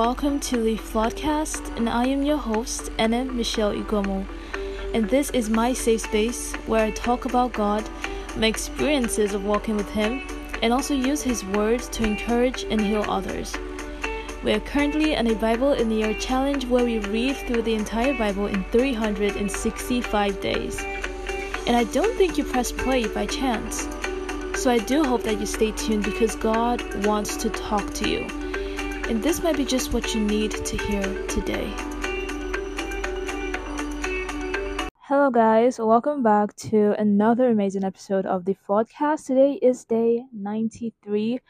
welcome to the Floodcast, and I am your host, Anna Michelle Igomu. And this is my safe space where I talk about God, my experiences of walking with Him, and also use His words to encourage and heal others. We are currently on a Bible in the Year challenge where we read through the entire Bible in 365 days. And I don't think you press play by chance. So I do hope that you stay tuned because God wants to talk to you. And this might be just what you need to hear today. Hello, guys. Welcome back to another amazing episode of the podcast. Today is day 93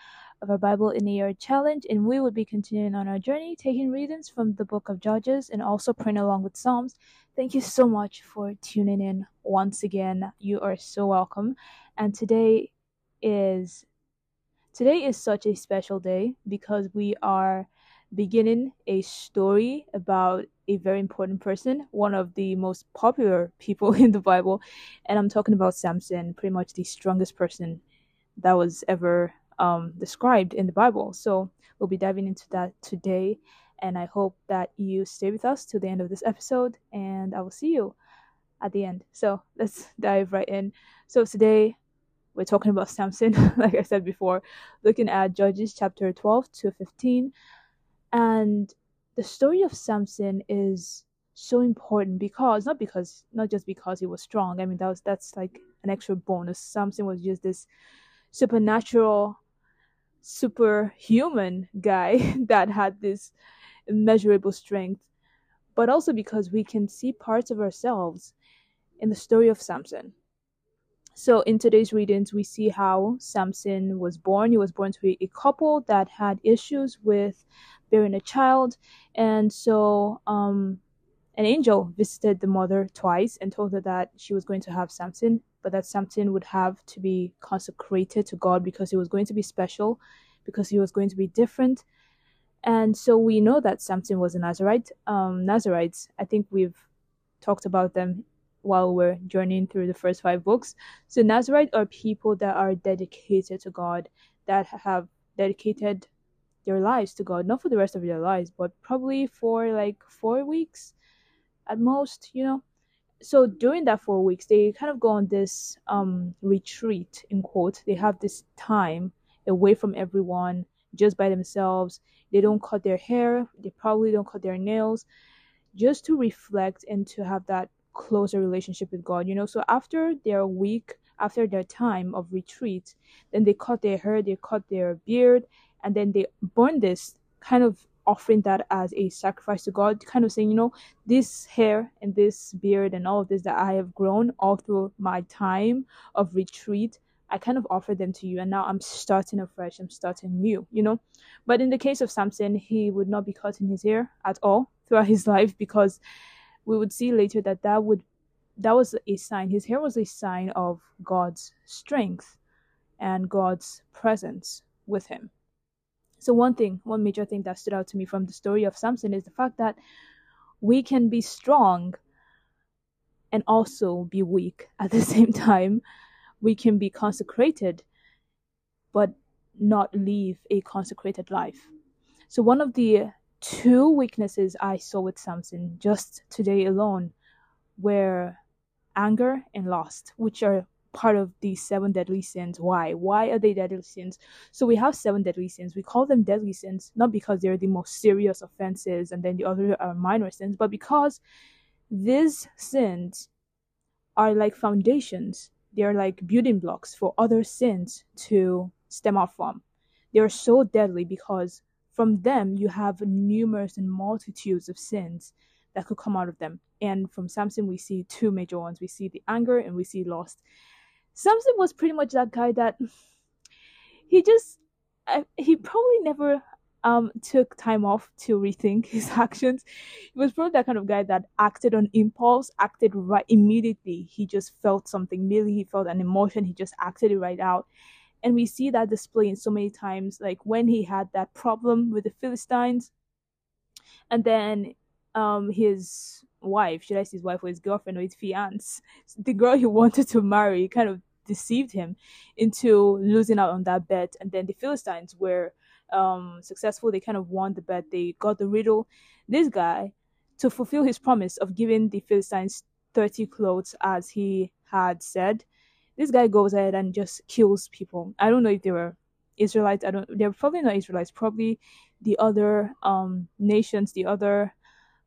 of our Bible in a Year challenge, and we will be continuing on our journey, taking readings from the book of Judges and also praying along with Psalms. Thank you so much for tuning in once again. You are so welcome. And today is today is such a special day because we are beginning a story about a very important person, one of the most popular people in the Bible, and I'm talking about Samson, pretty much the strongest person that was ever um, described in the Bible. So we'll be diving into that today, and I hope that you stay with us to the end of this episode, and I will see you at the end. So let's dive right in. So today we're talking about Samson, like I said before, looking at Judges chapter 12 to 15. And the story of Samson is so important because not because not just because he was strong. I mean that was that's like an extra bonus. Samson was just this supernatural superhuman guy that had this immeasurable strength, but also because we can see parts of ourselves in the story of Samson. So, in today's readings, we see how Samson was born. He was born to a couple that had issues with bearing a child, and so um, an angel visited the mother twice and told her that she was going to have Samson, but that Samson would have to be consecrated to God because he was going to be special, because he was going to be different. And so we know that Samson was a Nazarite. Um, Nazarites, I think we've talked about them while we're journeying through the first five books. So Nazarite are people that are dedicated to God, that have dedicated their lives to God, not for the rest of their lives, but probably for like four weeks at most, you know. So during that four weeks, they kind of go on this um retreat in quote. They have this time away from everyone, just by themselves. They don't cut their hair, they probably don't cut their nails, just to reflect and to have that closer relationship with God, you know. So after their week, after their time of retreat, then they cut their hair, they cut their beard, and then they burn this kind of offering that as a sacrifice to God, kind of saying, you know, this hair and this beard and all of this that I have grown all through my time of retreat, I kind of offer them to you, and now I'm starting afresh, I'm starting new, you know. But in the case of Samson, he would not be cutting his hair at all throughout his life because we would see later that that would that was a sign his hair was a sign of god's strength and god's presence with him. So one thing one major thing that stood out to me from the story of samson is the fact that we can be strong and also be weak at the same time. We can be consecrated but not live a consecrated life. So one of the two weaknesses I saw with Samson just today alone were anger and lust, which are part of the seven deadly sins. Why? Why are they deadly sins? So we have seven deadly sins. We call them deadly sins not because they're the most serious offenses and then the other are minor sins, but because these sins are like foundations. They're like building blocks for other sins to stem out from. They're so deadly because from them you have numerous and multitudes of sins that could come out of them. And from Samson, we see two major ones. We see the anger and we see lust. Samson was pretty much that guy that he just, he probably never um took time off to rethink his actions. He was probably that kind of guy that acted on impulse, acted right immediately. He just felt something, maybe he felt an emotion, he just acted it right out and we see that display in so many times like when he had that problem with the philistines and then um his wife should i say his wife or his girlfriend or his fiance the girl he wanted to marry kind of deceived him into losing out on that bet and then the philistines were um, successful. They kind of won the bet. They got the riddle. This guy, to fulfill his promise of giving the Philistines 30 clothes as he had said, this guy goes ahead and just kills people. I don't know if they were Israelites. I don't. They're probably not Israelites. Probably the other um, nations, the other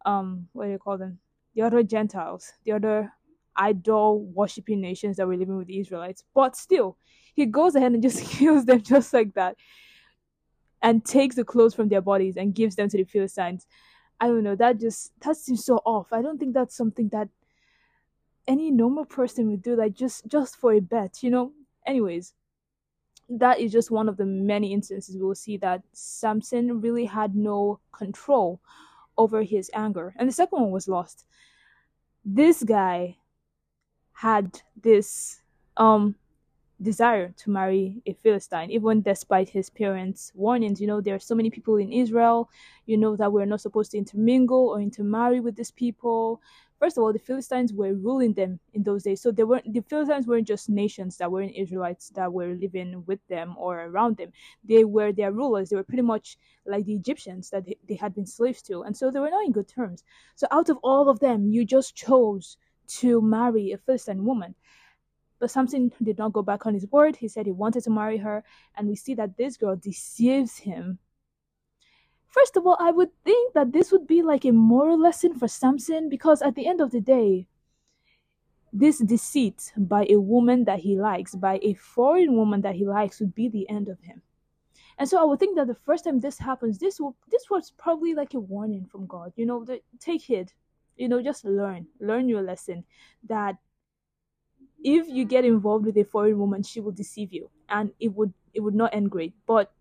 um, what do you call them? The other Gentiles, the other idol worshipping nations that were living with the Israelites. But still, he goes ahead and just kills them just like that, and takes the clothes from their bodies and gives them to the Philistines. I don't know. That just that seems so off. I don't think that's something that any normal person would do. Like just just for a bet, you know. Anyways, that is just one of the many instances we will see that Samson really had no control over his anger. And the second one was lost. This guy had this um desire to marry a Philistine, even despite his parents' warnings. You know, there are so many people in Israel, you know, that we're not supposed to intermingle or intermarry with these people first of all, the Philistines were ruling them in those days. So they weren't the Philistines weren't just nations that weren't Israelites that were living with them or around them. They were their rulers. They were pretty much like the Egyptians that they, they had been slaves to. And so they were not in good terms. So out of all of them, you just chose to marry a Philistine woman. But Samson did not go back on his word. He said he wanted to marry her. And we see that this girl deceives him First of all, I would think that this would be like a moral lesson for Samson because at the end of the day, this deceit by a woman that he likes, by a foreign woman that he likes, would be the end of him. And so I would think that the first time this happens, this will this was probably like a warning from God. You know, the, take heed. You know, just learn, learn your lesson that if you get involved with a foreign woman, she will deceive you, and it would it would not end great. But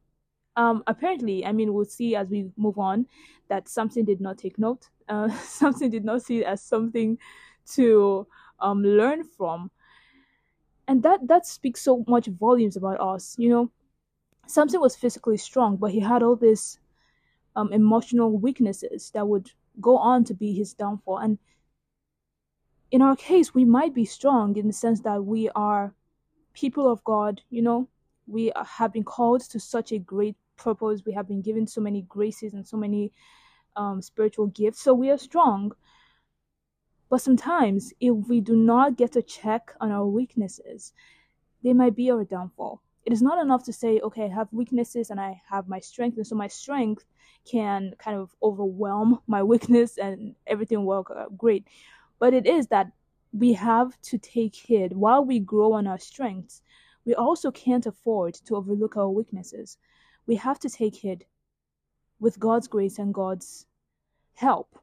um, apparently, I mean, we'll see as we move on that Samson did not take note. Uh, Samson did not see it as something to um, learn from, and that that speaks so much volumes about us. You know, Samson was physically strong, but he had all these um, emotional weaknesses that would go on to be his downfall. And in our case, we might be strong in the sense that we are people of God. You know, we have been called to such a great purpose. We have been given so many graces and so many um, spiritual gifts. So we are strong. But sometimes, if we do not get a check on our weaknesses, they might be our downfall. It is not enough to say, okay, I have weaknesses and I have my strength, and so my strength can kind of overwhelm my weakness and everything will uh, great. But it is that we have to take heed while we grow on our strengths. We also can't afford to overlook our weaknesses we have to take heed with God's grace and God's help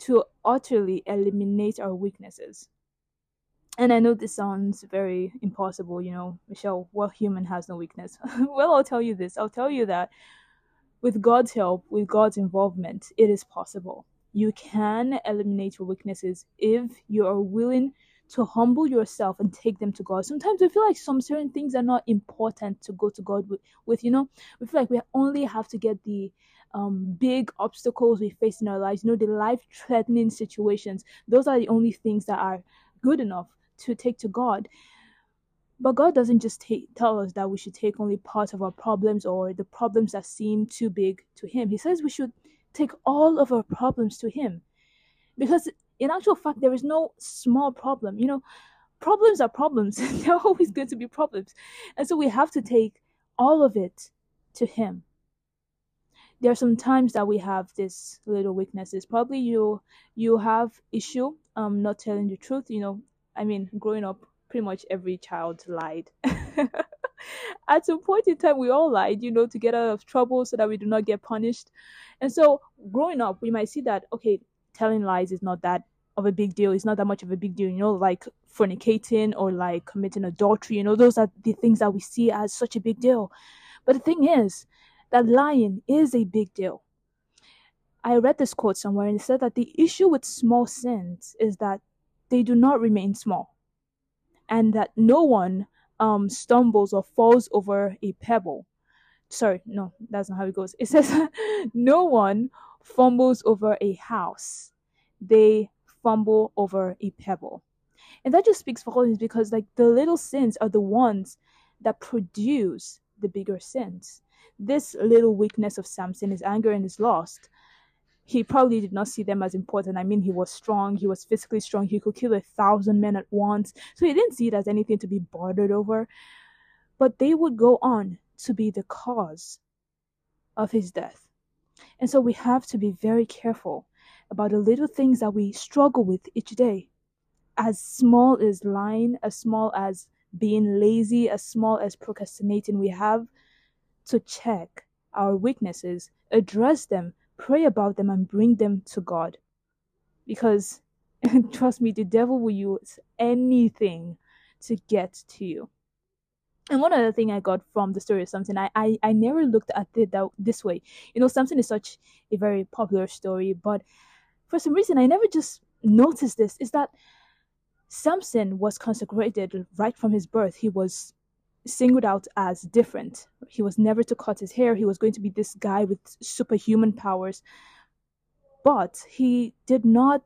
to utterly eliminate our weaknesses. And I know this sounds very impossible, you know, Michelle, what human has no weakness? well, I'll tell you this. I'll tell you that with God's help, with God's involvement, it is possible. You can eliminate your weaknesses if you are willing to humble yourself and take them to God. Sometimes we feel like some certain things are not important to go to God with, with you know. We feel like we only have to get the um, big obstacles we face in our lives, you know, the life threatening situations. Those are the only things that are good enough to take to God. But God doesn't just take, tell us that we should take only part of our problems or the problems that seem too big to Him. He says we should take all of our problems to Him. Because in actual fact, there is no small problem. You know, problems are problems. They're always going to be problems. And so we have to take all of it to Him. There are some times that we have this little weaknesses. Probably you you have issue um not telling the truth. You know, I mean, growing up, pretty much every child lied. At some point in time, we all lied, you know, to get out of trouble so that we do not get punished. And so, growing up, we might see that okay, telling lies is not that of a big deal. It's not that much of a big deal, you know, like fornicating or like committing adultery. You know, those are the things that we see as such a big deal. But the thing is that lying is a big deal. I read this quote somewhere and it said that the issue with small sins is that they do not remain small and that no one um, stumbles or falls over a pebble. Sorry, no, that's not how it goes. It says no one fumbles over a house, they fumble over a pebble. And that just speaks volumes because like the little sins are the ones that produce the bigger sins. this little weakness of Samson, his anger and his lust, he probably did not see them as important. I mean, he was strong, he was physically strong, he could kill a thousand men at once. So he didn't see it as anything to be bothered over. But they would go on to be the cause of his death. And so we have to be very careful about the little things that we struggle with each day. As small as lying, as small as being lazy, as small as procrastinating, we have to check our weaknesses, address them, pray about them, and bring them to God. Because trust me, the devil will use anything to get to you. And one other thing I got from the story of Samson, I, I, I never looked at it that this way. You know, Samson is such a very popular story, but for some reason I never just noticed this. Is that Samson was consecrated right from his birth. He was singled out as different. He was never to cut his hair. He was going to be this guy with superhuman powers. But he did not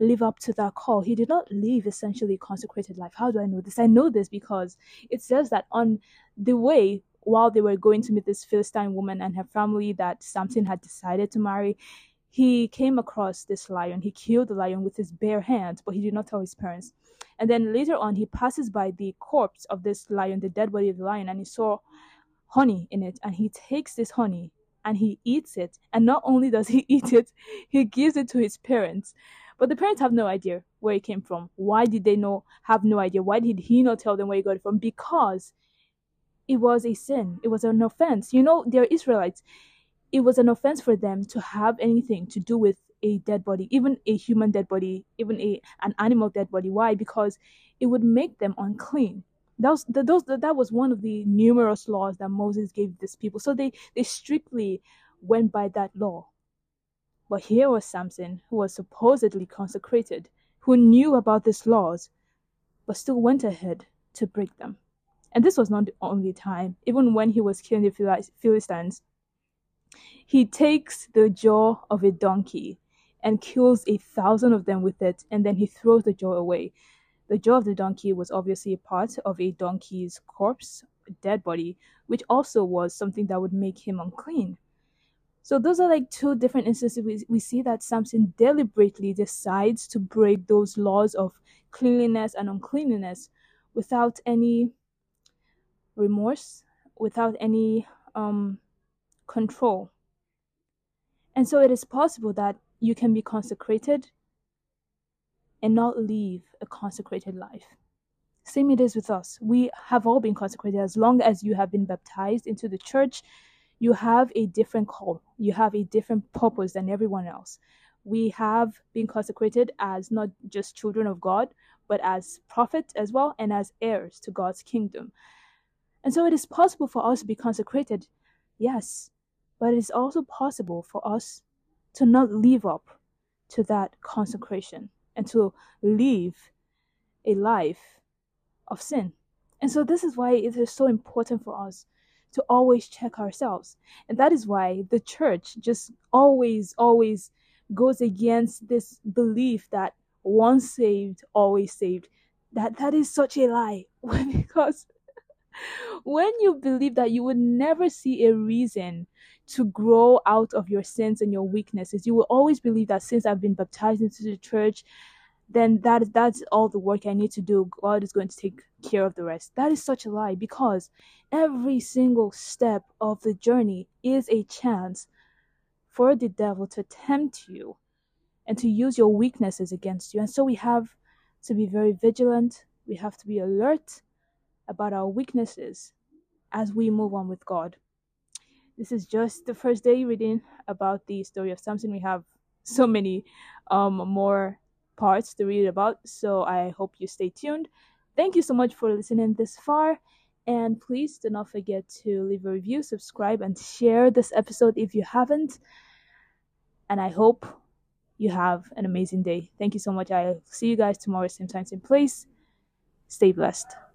live up to that call. He did not live essentially consecrated life. How do I know this? I know this because it says that on the way while they were going to meet this Philistine woman and her family that Samson had decided to marry, he came across this lion. He killed the lion with his bare hands, but he did not tell his parents. And then later on, he passes by the corpse of this lion, the dead body of the lion, and he saw honey in it. And he takes this honey and he eats it. And not only does he eat it, he gives it to his parents. But the parents have no idea where it came from. Why did they know have no idea? Why did he not tell them where he got it from? Because it was a sin. It was an offense. You know, they're Israelites it was an offense for them to have anything to do with a dead body, even a human dead body, even a an animal dead body. Why? Because it would make them unclean. That was the, those that was one of the numerous laws that Moses gave these people. So they they strictly went by that law. But here was Samson, who was supposedly consecrated, who knew about these laws, but still went ahead to break them. And this was not the only time. Even when he was killing the Philistines, he takes the jaw of a donkey and kills a thousand of them with it, and then he throws the jaw away. The jaw of the donkey was obviously a part of a donkey's corpse, dead body, which also was something that would make him unclean. So those are like two different instances. We, we see that Samson deliberately decides to break those laws of cleanliness and uncleanliness without any remorse, without any um, control. And so it is possible that you can be consecrated and not live a consecrated life. Same it is with us. We have all been consecrated. As long as you have been baptized into the church, you have a different call. You have a different purpose than everyone else. We have been consecrated as not just children of God, but as prophets as well and as heirs to God's kingdom. And so it is possible for us to be consecrated, yes, but it is also possible for us to not live up to that consecration and to live a life of sin. And so, this is why it is so important for us to always check ourselves. And that is why the church just always, always goes against this belief that once saved, always saved. That that is such a lie because when you believe that you would never see a reason to grow out of your sins and your weaknesses, you will always believe that since I've been baptized into the church, then that that's all the work I need to do. God is going to take care of the rest. That is such a lie because every single step of the journey is a chance for the devil to tempt you and to use your weaknesses against you. And so we have to be very vigilant. We have to be alert about our weaknesses as we move on with God. This is just the first day reading about the story of Samson. We have so many um, more parts to read about, so I hope you stay tuned. Thank you so much for listening this far. And please do not forget to leave a review, subscribe, and share this episode if you haven't. And I hope you have an amazing day. Thank you so much. I'll see you guys tomorrow, same time, same place. Stay blessed.